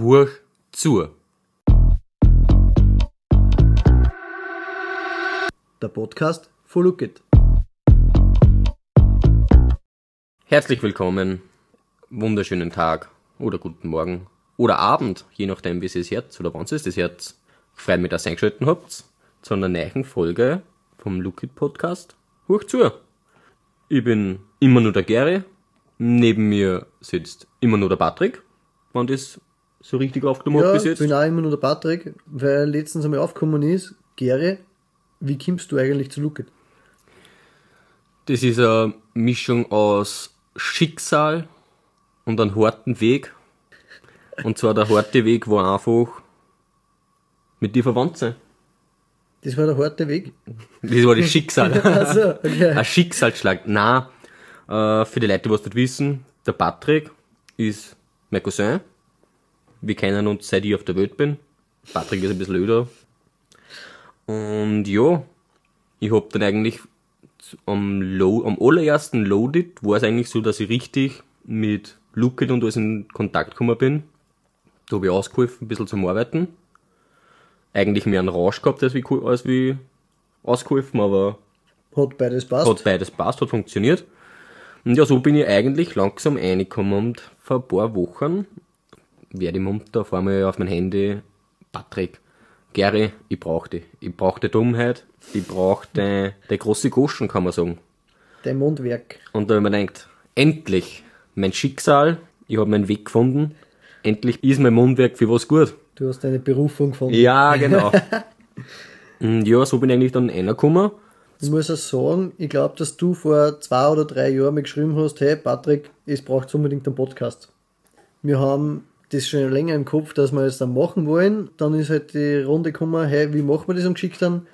Huch zu. Der Podcast von Look It. Herzlich willkommen. Wunderschönen Tag oder guten Morgen oder Abend, je nachdem, wie es das Herz oder wann es das Herz freut mich, dass ihr eingeschaltet habt zu einer neuen Folge vom Look It Podcast. Huch zu. Ich bin immer nur der Gary. Neben mir sitzt immer nur der Patrick. Wenn das so richtig aufgenommen Ja, hat bis ich jetzt. bin auch immer nur der Patrick, weil letztens einmal aufgekommen ist, Gere, wie kommst du eigentlich zu Look It? Das ist eine Mischung aus Schicksal und einem harten Weg. Und zwar der harte Weg war einfach mit dir verwandt sein. Das war der harte Weg. Das war das Schicksal. Also, okay. Ein Schicksalsschlag. Na, äh, für die Leute, die was das wissen, der Patrick ist mein Cousin. Wir kennen uns seit ich auf der Welt bin. Patrick ist ein bisschen öder. Und ja, ich hab dann eigentlich am, Low, am allerersten Loaded war es eigentlich so, dass ich richtig mit Lookit und alles in Kontakt gekommen bin. Da habe ich ausgeholfen, ein bisschen zum Arbeiten. Eigentlich mehr einen Rausch gehabt als wie, als wie ausgeholfen, aber Hat beides passt. hat beides passt, hat funktioniert. Und ja, so bin ich eigentlich langsam reingekommen und vor ein paar Wochen werde ich munter auf einmal auf mein Handy, Patrick, Gary, ich brauche die. Ich brauche die Dummheit, ich brauche die, die große Goschen, kann man sagen. Dein Mundwerk. Und da habe ich mir gedacht, endlich, mein Schicksal, ich habe meinen Weg gefunden, endlich ist mein Mundwerk für was gut. Du hast deine Berufung gefunden. Ja, genau. Und ja, so bin ich eigentlich dann reingekommen. Ich muss auch sagen, ich glaube, dass du vor zwei oder drei Jahren mir geschrieben hast, hey Patrick, es braucht unbedingt einen Podcast. Wir haben das schon länger im Kopf, dass wir es dann machen wollen. Dann ist halt die Runde gekommen, hey, wie machen wir das und geschickt dann?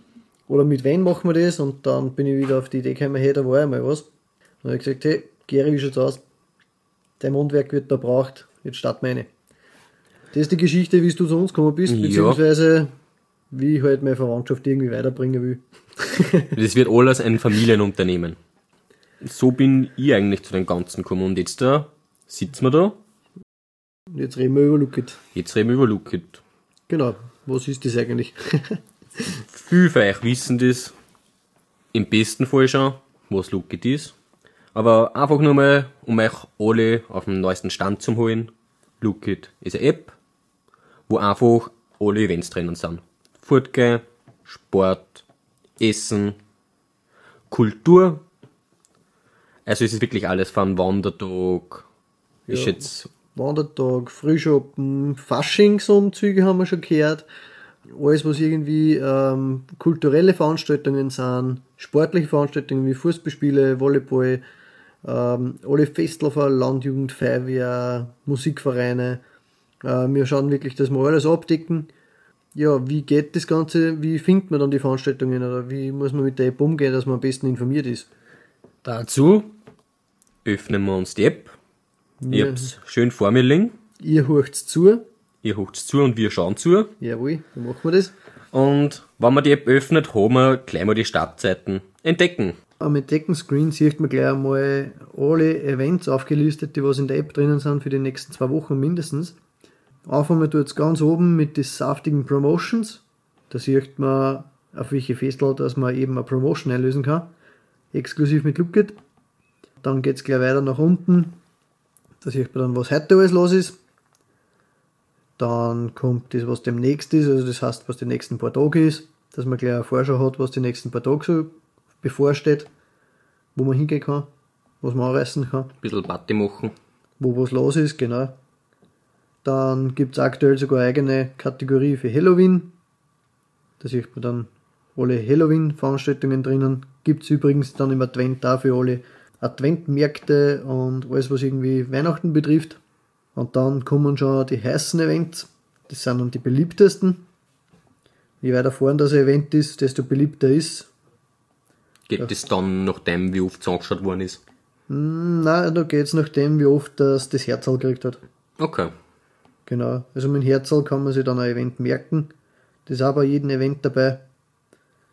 Oder mit wem machen wir das? Und dann bin ich wieder auf die Idee gekommen, hey, da war ja mal was. Dann habe ich gesagt, hey, Gary, wie schaut's aus? Dein Mundwerk wird da braucht, jetzt starten wir eine. Das ist die Geschichte, wie du zu uns gekommen bist, beziehungsweise wie ich halt meine Verwandtschaft irgendwie weiterbringen will. Das wird alles ein Familienunternehmen. So bin ich eigentlich zu dem Ganzen gekommen. Und jetzt da sitzen wir da. Und Jetzt reden wir über Look It. Jetzt reden wir über Lookit. Genau, was ist das eigentlich? Viele von euch wissen das. Im besten Fall schon, was Lookit ist. Aber einfach nur mal, um euch alle auf den neuesten Stand zu holen. Lookit ist eine App, wo einfach alle Events drinnen sind. Fortgehen, Sport, Essen, Kultur. Also es ist wirklich alles von Wandertag. Ist Ja. jetzt Wandertag, Frühschoppen, Faschingsumzüge haben wir schon gehört. Alles, was irgendwie ähm, kulturelle Veranstaltungen sind, sportliche Veranstaltungen wie Fußballspiele, Volleyball, ähm, alle Festlafer, Landjugend, Feuerwehr, Musikvereine. Äh, wir schauen wirklich, dass wir alles abdecken. Ja, wie geht das Ganze? Wie findet man dann die Veranstaltungen oder wie muss man mit der App umgehen, dass man am besten informiert ist? dazu öffnen wir uns die App. Ich hab's schön vor mir liegen. Ihr hört's zu. Ihr hucht's zu und wir schauen zu. Jawohl, dann machen wir das. Und wenn man die App öffnet, haben wir gleich mal die Startzeiten. Entdecken. Am Entdeckenscreen sieht man gleich einmal alle Events aufgelistet, die was in der App drinnen sind für die nächsten zwei Wochen mindestens. Anfangen tut es ganz oben mit den saftigen Promotions. Da sieht man, auf welche Festel, dass man eben eine Promotion einlösen kann. Exklusiv mit Lookit. Dann geht es gleich weiter nach unten. Da sieht man dann, was heute alles los ist. Dann kommt das, was demnächst ist, also das heißt, was die nächsten paar Tage ist, dass man gleich eine Vorschau hat, was die nächsten paar Tage so bevorsteht, wo man hingehen kann, was man anreißen kann, Ein bisschen Party machen. wo was los ist, genau. Dann gibt es aktuell sogar eine eigene Kategorie für Halloween. Da sieht man dann alle Halloween-Veranstaltungen drinnen. Gibt es übrigens dann im Advent dafür alle Adventmärkte und alles, was irgendwie Weihnachten betrifft. Und dann kommen schon die heißen Events. Das sind dann die beliebtesten. Je weiter vorn das Event ist, desto beliebter ist. Geht das dann, nachdem wie oft es angeschaut worden ist? Hm, Nein, da geht es nach dem, wie oft das das Herzl gekriegt hat. Okay. Genau. Also mit dem Herzl kann man sich dann ein Event merken. Das ist auch bei jedem Event dabei.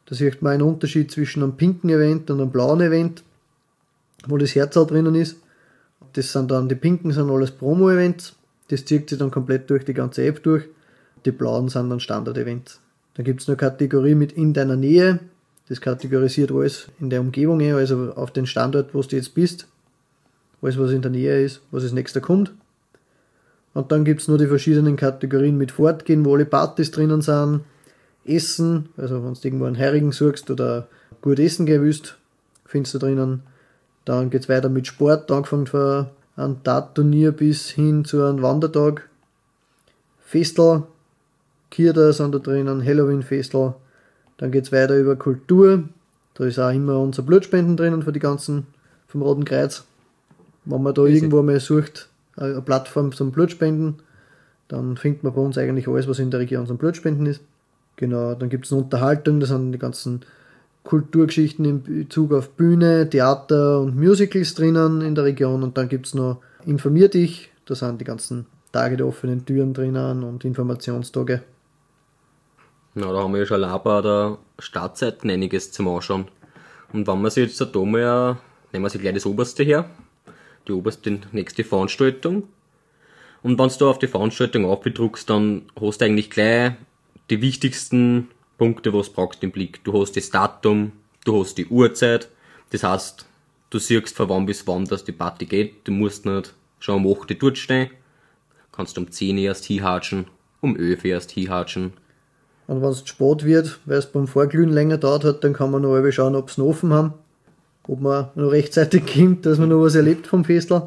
Da sieht man einen Unterschied zwischen einem pinken Event und einem blauen Event, wo das Herzl drinnen ist. Das sind dann, die pinken sind alles Promo-Events. Das zieht sich dann komplett durch die ganze App durch. Die blauen sind dann Standard-Events. Dann gibt es eine Kategorie mit in deiner Nähe. Das kategorisiert alles in der Umgebung, also auf den Standort, wo du jetzt bist. Alles, was in der Nähe ist, was als nächster kommt. Und dann gibt es nur die verschiedenen Kategorien mit Fortgehen, wo alle Partys drinnen sind. Essen, also wenn du irgendwo einen Heirigen suchst oder gut essen gehen willst, findest du drinnen. Dann geht es weiter mit Sport, angefangen von einem Dart-Turnier bis hin zu einem Wandertag. Festel, Kirda sind da drinnen, Halloween-Festel. Dann geht es weiter über Kultur. Da ist auch immer unser Blutspenden drinnen für die ganzen vom Roten Kreuz. Wenn man da Easy. irgendwo mal sucht, eine Plattform zum Blutspenden, dann findet man bei uns eigentlich alles, was in der Region zum Blutspenden ist. Genau, dann gibt es eine Unterhaltung, das sind die ganzen Kulturgeschichten in Bezug auf Bühne, Theater und Musicals drinnen in der Region und dann gibt es noch Informier dich, da sind die ganzen Tage der offenen Türen drinnen und Informationstage. Na, da haben wir ja schon bei der Startseite einiges zum Anschauen. Und wenn man sich jetzt da mal, nehmen wir sich gleich das oberste her, die oberste, nächste Veranstaltung. Und wenn du auf die Veranstaltung aufdruckst, dann hast du eigentlich gleich die wichtigsten Punkte, was du brauchst im Blick. Du hast das Datum, du hast die Uhrzeit, das heißt, du siehst von wann bis wann, dass die Party geht. Du musst nicht schon um 8 Uhr dort stehen. Kannst um 10 Uhr erst hinhatschen, um 11 Uhr erst hinhatschen. Und wenn es spät wird, weil es beim Vorglühen länger dauert hat, dann kann man noch einmal schauen, ob sie noch offen haben. Ob man noch rechtzeitig kommt, dass man noch was erlebt vom Festel.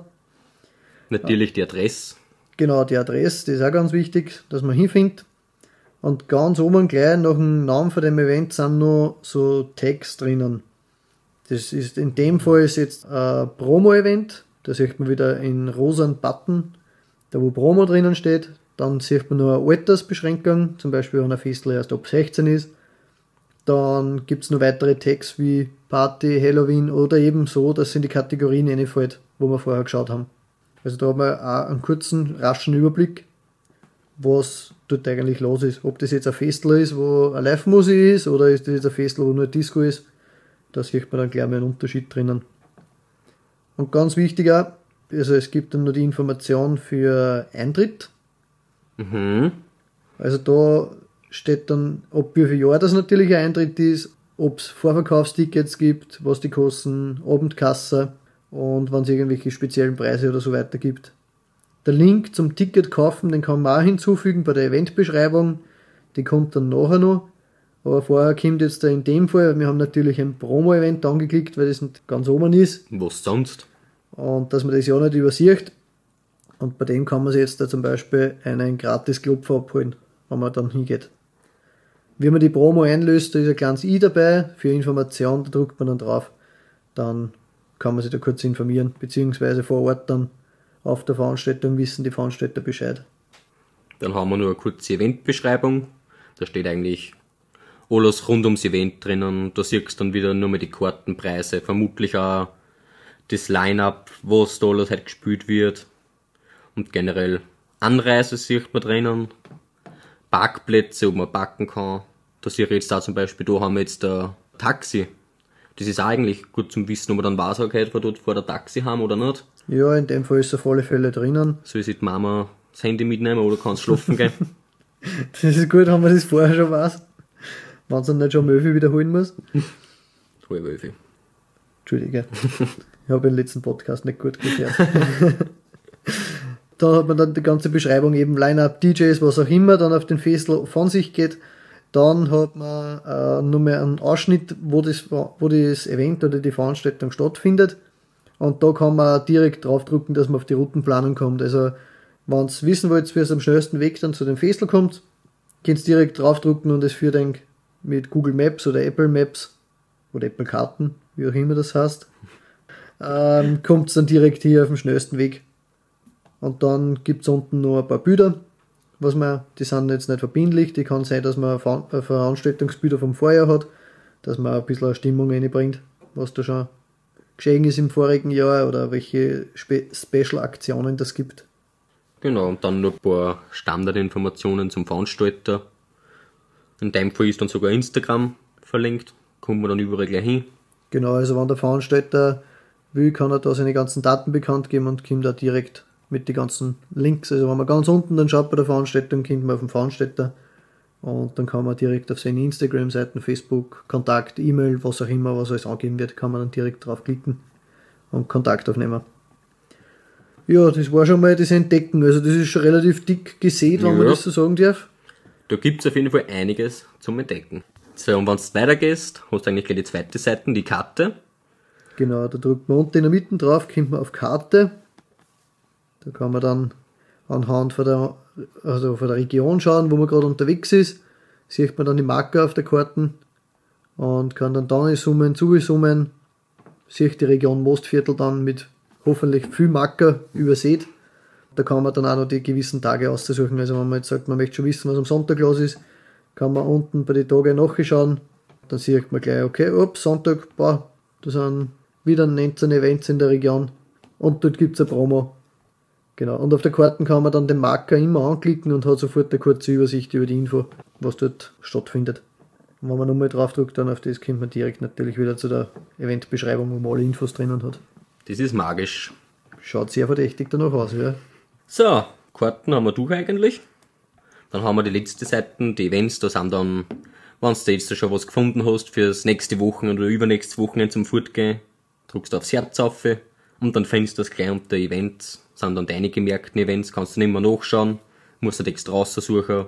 Natürlich die Adresse. Genau, die Adresse, das ist auch ganz wichtig, dass man hinfindet. Und ganz oben gleich nach dem Namen von dem Event sind noch so Tags drinnen. Das ist in dem Fall ist jetzt ein Promo-Event. Da sieht man wieder in rosa Button, da wo Promo drinnen steht. Dann sieht man noch eine Altersbeschränkung, zum Beispiel wenn ein Festel erst ab 16 ist. Dann gibt es noch weitere Tags wie Party, Halloween oder eben so, dass in die Kategorien reinfällt, wo wir vorher geschaut haben. Also da haben wir auch einen kurzen, raschen Überblick, was dort eigentlich los ist. Ob das jetzt ein Festel ist, wo eine Live-Musik ist, oder ist das jetzt ein Festel, wo nur ein Disco ist. Da sieht man dann gleich mal einen Unterschied drinnen. Und ganz wichtig auch, also es gibt dann noch die Information für Eintritt. Mhm. Also da steht dann, ob wie viel Jahr das natürlich ein Eintritt ist, ob es Vorverkaufstickets gibt, was die kosten, Abendkasse und wenn es irgendwelche speziellen Preise oder so weiter gibt. Der Link zum Ticket kaufen, den kann man auch hinzufügen bei der Eventbeschreibung. Die kommt dann nachher noch. Aber vorher kommt jetzt da in dem Fall, wir haben natürlich ein Promo-Event angeklickt, weil das nicht ganz oben ist Was sonst? und dass man das ja nicht übersieht. Und bei dem kann man sich jetzt da zum Beispiel einen gratis Klopfer abholen, wenn man dann hingeht. Wie man die Promo einlöst, da ist ein kleines i dabei für Information, da drückt man dann drauf. Dann kann man sich da kurz informieren, beziehungsweise vor Ort dann auf der Veranstaltung wissen die Veranstalter Bescheid. Dann haben wir nur eine kurze Eventbeschreibung. Da steht eigentlich alles rund ums Event drinnen. Da siehst du dann wieder nur mal die Kartenpreise, vermutlich auch das Line-Up, was da alles halt gespielt wird. Und generell Anreise sieht man drinnen. Parkplätze, ob man parken kann. Da sehe ich jetzt da zum Beispiel, da haben wir jetzt ein Taxi. Das ist eigentlich gut zum Wissen, ob man dann weiß, okay, wir dort vor der Taxi haben oder nicht. Ja, in dem Fall ist auf alle Fälle drinnen. Soll sich die Mama das Handy mitnehmen oder kann schlafen gehen? Das ist gut, wenn man das vorher schon weiß. Wenn es dann nicht schon Möwi wiederholen muss. Halb elf. Entschuldige. Ich habe den letzten Podcast nicht gut gehört. da hat man dann die ganze Beschreibung eben Line-Up, DJs, was auch immer, dann auf den Festel von sich geht. Dann hat man äh, nur mehr einen Ausschnitt, wo das, wo das Event oder die Veranstaltung stattfindet. Und da kann man direkt draufdrücken, dass man auf die Routenplanung kommt. Also, wenn ihr wissen wollt, wie es am schnellsten Weg dann zu dem Festel kommt, könnt ihr direkt draufdrücken und es führt dann mit Google Maps oder Apple Maps oder Apple Karten, wie auch immer das heißt, ähm, kommt es dann direkt hier auf dem schnellsten Weg. Und dann gibt es unten noch ein paar Bilder, was man, die sind jetzt nicht verbindlich, die kann sein, dass man Ver- Veranstaltungsbilder vom Vorjahr hat, dass man ein bisschen Stimmung reinbringt, was da schon geschehen ist im vorigen Jahr oder welche Spe Special-Aktionen das gibt. Genau, und dann noch ein paar Standardinformationen zum Veranstalter. In dem Fall ist dann sogar Instagram verlinkt. Kommt man dann überall gleich hin. Genau, also wenn der Veranstalter will, kann er da seine ganzen Daten bekannt geben und kommt da direkt mit den ganzen Links. Also wenn man ganz unten dann schaut bei der Veranstaltung, kommt man auf den Veranstalter und dann kann man direkt auf seine Instagram-Seiten, Facebook, Kontakt, E-Mail, was auch immer, was alles angeben wird, kann man dann direkt draufklicken und Kontakt aufnehmen. Ja, das war schon mal das Entdecken. Also das ist schon relativ dick gesät, wenn man Ja. das so sagen darf. Da gibt's auf jeden Fall einiges zum Entdecken. So, und wenn du weitergehst, hast du eigentlich gleich die zweite Seite, die Karte. Genau, da drückt man unten in der Mitte drauf, kommt man auf Karte. Da kann man dann anhand von der, also von der Region schauen, wo man gerade unterwegs ist. Sieht man dann die Marker auf der Karten und kann dann dann summen, zusummen. Sieht die Region Mostviertel dann mit hoffentlich viel Marker übersät. Da kann man dann auch noch die gewissen Tage aussuchen. Also wenn man jetzt sagt, man möchte schon wissen, was am Sonntag los ist, kann man unten bei den Tagen nachschauen. Dann sieht man gleich, okay, ups, Sonntag, boah, da sind wieder 19 Events in der Region und dort gibt es eine Promo. Genau, und auf der Karten kann man dann den Marker immer anklicken und hat sofort eine kurze Übersicht über die Info, was dort stattfindet. Und wenn man nochmal draufdrückt, dann auf das kommt man direkt natürlich wieder zu der Eventbeschreibung, wo man alle Infos drinnen hat. Das ist magisch. Schaut sehr verdächtig danach aus, ja. So, Karten haben wir durch eigentlich. Dann haben wir die letzte Seiten, die Events, da sind dann, wenn du jetzt schon was gefunden hast fürs nächste Wochenende oder übernächstes Wochenende zum Fortgehen, drückst du aufs Herz auf und dann findest du das gleich unter Events, sind dann deine gemerkten Events, kannst du nicht mehr nachschauen, musst du extra raussuchen,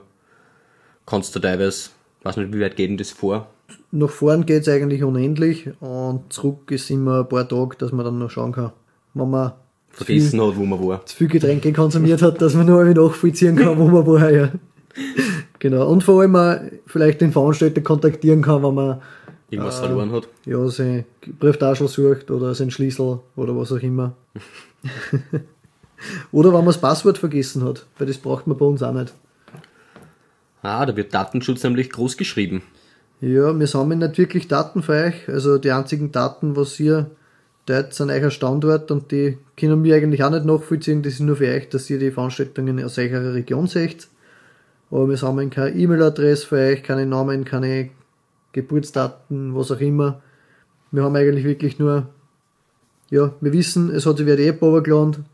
kannst du teilweise, weiß nicht, wie weit geht denn das vor? Nach vorn geht es eigentlich unendlich und zurück ist immer ein paar Tage, dass man dann noch schauen kann. Wenn man zu viel, Vergessen hat, wo man war. zu viel Getränke konsumiert hat, dass man nur irgendwie nachvollziehen kann, wo man war. Ja. Genau. Und vor allem auch vielleicht den Veranstalter kontaktieren kann, wenn man Irgendwas verloren hat. ja, sein Brieftaschel sucht oder sein Schlüssel oder was auch immer. oder wenn man das Passwort vergessen hat, weil das braucht man bei uns auch nicht. Ah, da wird Datenschutz nämlich groß geschrieben. Ja, wir sammeln nicht wirklich Daten für euch. Also die einzigen Daten, was ihr dort sind euer Standort und die können wir eigentlich auch nicht nachvollziehen. Das ist nur für euch, dass ihr die Veranstaltungen aus eurer Region seht. Aber wir sammeln keine E-Mail-Adresse für euch, keine Namen, keine Geburtsdaten, was auch immer. Wir haben eigentlich wirklich nur, ja, wir wissen, es hat sich wer die App runtergeladen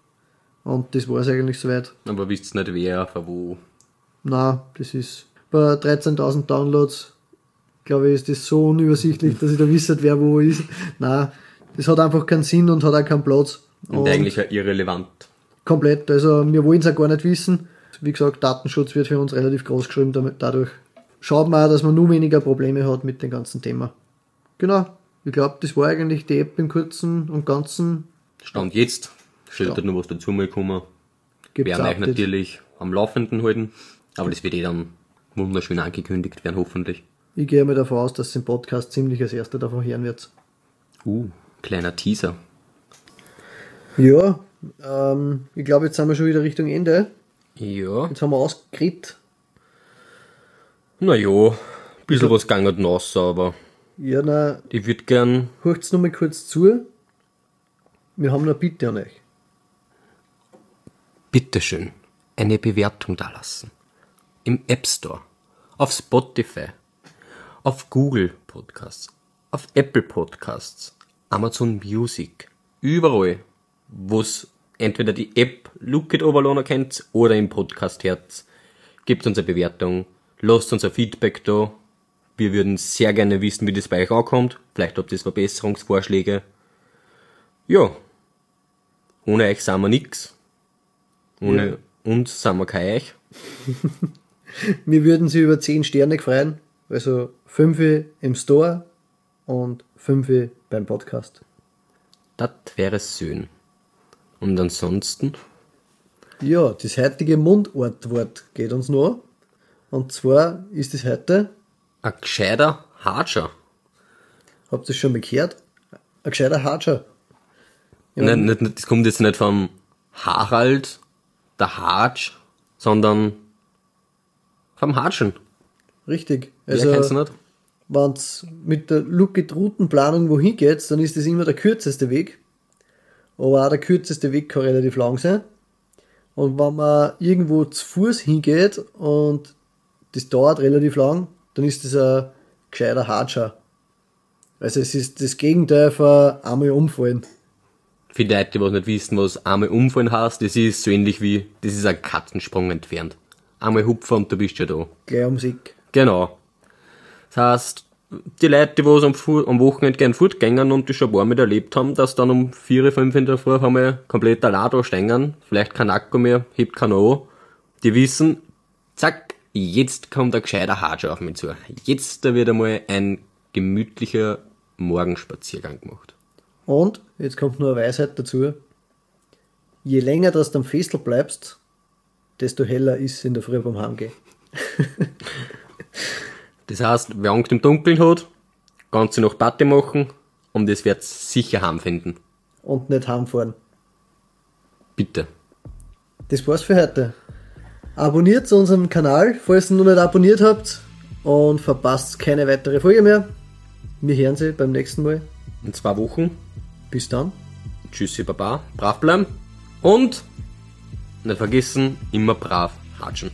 und das war es eigentlich soweit. Aber wisst nicht wer, von wo. Na, das ist bei 13.000 Downloads, glaube ich, ist das so unübersichtlich, dass ich da wisse, wer wo ist. Na, das hat einfach keinen Sinn und hat auch keinen Platz. Und eigentlich ja irrelevant. komplett. Also wir wollen es auch gar nicht wissen. Wie gesagt, Datenschutz wird für uns relativ groß geschrieben. Damit, dadurch schaut man auch, dass man nur weniger Probleme hat mit dem ganzen Thema. Genau. Ich glaube, das war eigentlich die App im Kurzen und Ganzen. Stand jetzt. Steht Ja. halt nur was dazu mal kommen. Gibt's werden ein euch natürlich am Laufenden halten. Aber das wird eh dann wunderschön angekündigt werden, hoffentlich. Ich gehe mal davon aus, dass im Podcast ziemlich als erster davon hören wird. Uh, kleiner Teaser. Ja, ähm, ich glaube, jetzt sind wir schon wieder Richtung Ende. Ja. Jetzt haben wir ausgeredet. Naja, bisschen was gegangen nass, aber Ja, na, ich würd gern hört's noch mal kurz zu. Wir haben eine Bitte an euch. Bitteschön eine Bewertung dalassen. Im App Store, auf Spotify, auf Google Podcasts, auf Apple Podcasts, Amazon Music, überall, wo's entweder die App Look It Overloader kennt oder im Podcast Herz. Gebt uns eine Bewertung, lasst uns ein Feedback da. Wir würden sehr gerne wissen, wie das bei euch ankommt. Vielleicht habt ihr Verbesserungsvorschläge. Ja. Ohne euch sind wir nix. Ohne uns sind wir kein euch. Wir würden sie über 10 Sterne freuen. Also 5 im Store und 5 beim Podcast. Das wäre schön. Und ansonsten, Ja, das heutige Mundartwort geht uns noch. Und zwar ist es heute, ein gescheiter Hatscher. habt ihr es schon mal gehört? Ein gescheiter Hatscher. Ja, nicht, das kommt jetzt nicht vom Harald, der Hatsch, sondern vom Hatschen. Richtig. Wer Also, nicht? wenn es mit der Look-It-Routenplanung wohin geht, dann ist das immer der kürzeste Weg. Aber auch der kürzeste Weg kann relativ lang sein. Und wenn man irgendwo zu Fuß hingeht und das dauert relativ lang, dann ist das ein gescheiter Hatscher. Also es ist das Gegenteil von einmal umfallen. Für die Leute, die was nicht wissen, was einmal umfallen heißt, das ist so ähnlich wie, das ist ein Katzensprung entfernt. Einmal hupfen und du bist schon da. Gleich um Sieg. Genau. Das heißt, die Leute, die was am, Fu- am Wochenende gern fortgängen und die schon ein paar Mal erlebt haben, dass dann um 4, 5 in der Früh einmal komplett allein da stehen, vielleicht kein Akku mehr, hebt keiner an, die wissen, zack, jetzt kommt ein gescheiter Hatscher auf mich zu. Jetzt da wird einmal ein gemütlicher Morgenspaziergang gemacht. Und, jetzt kommt nur eine Weisheit dazu, je länger das du am Festel bleibst, desto heller ist es in der Früh beim Heimgehen. Das heißt, wer Angst im Dunkeln hat, ganze Nacht Party machen und es wird sicher heimfinden. Und nicht heimfahren. Bitte. Das war's für heute. Abonniert unseren Kanal, falls ihr noch nicht abonniert habt und verpasst keine weitere Folge mehr. Wir hören sie beim nächsten Mal. In zwei Wochen. Bis dann. Tschüssi, Baba. Brav bleiben. Und nicht vergessen, immer brav hatschen.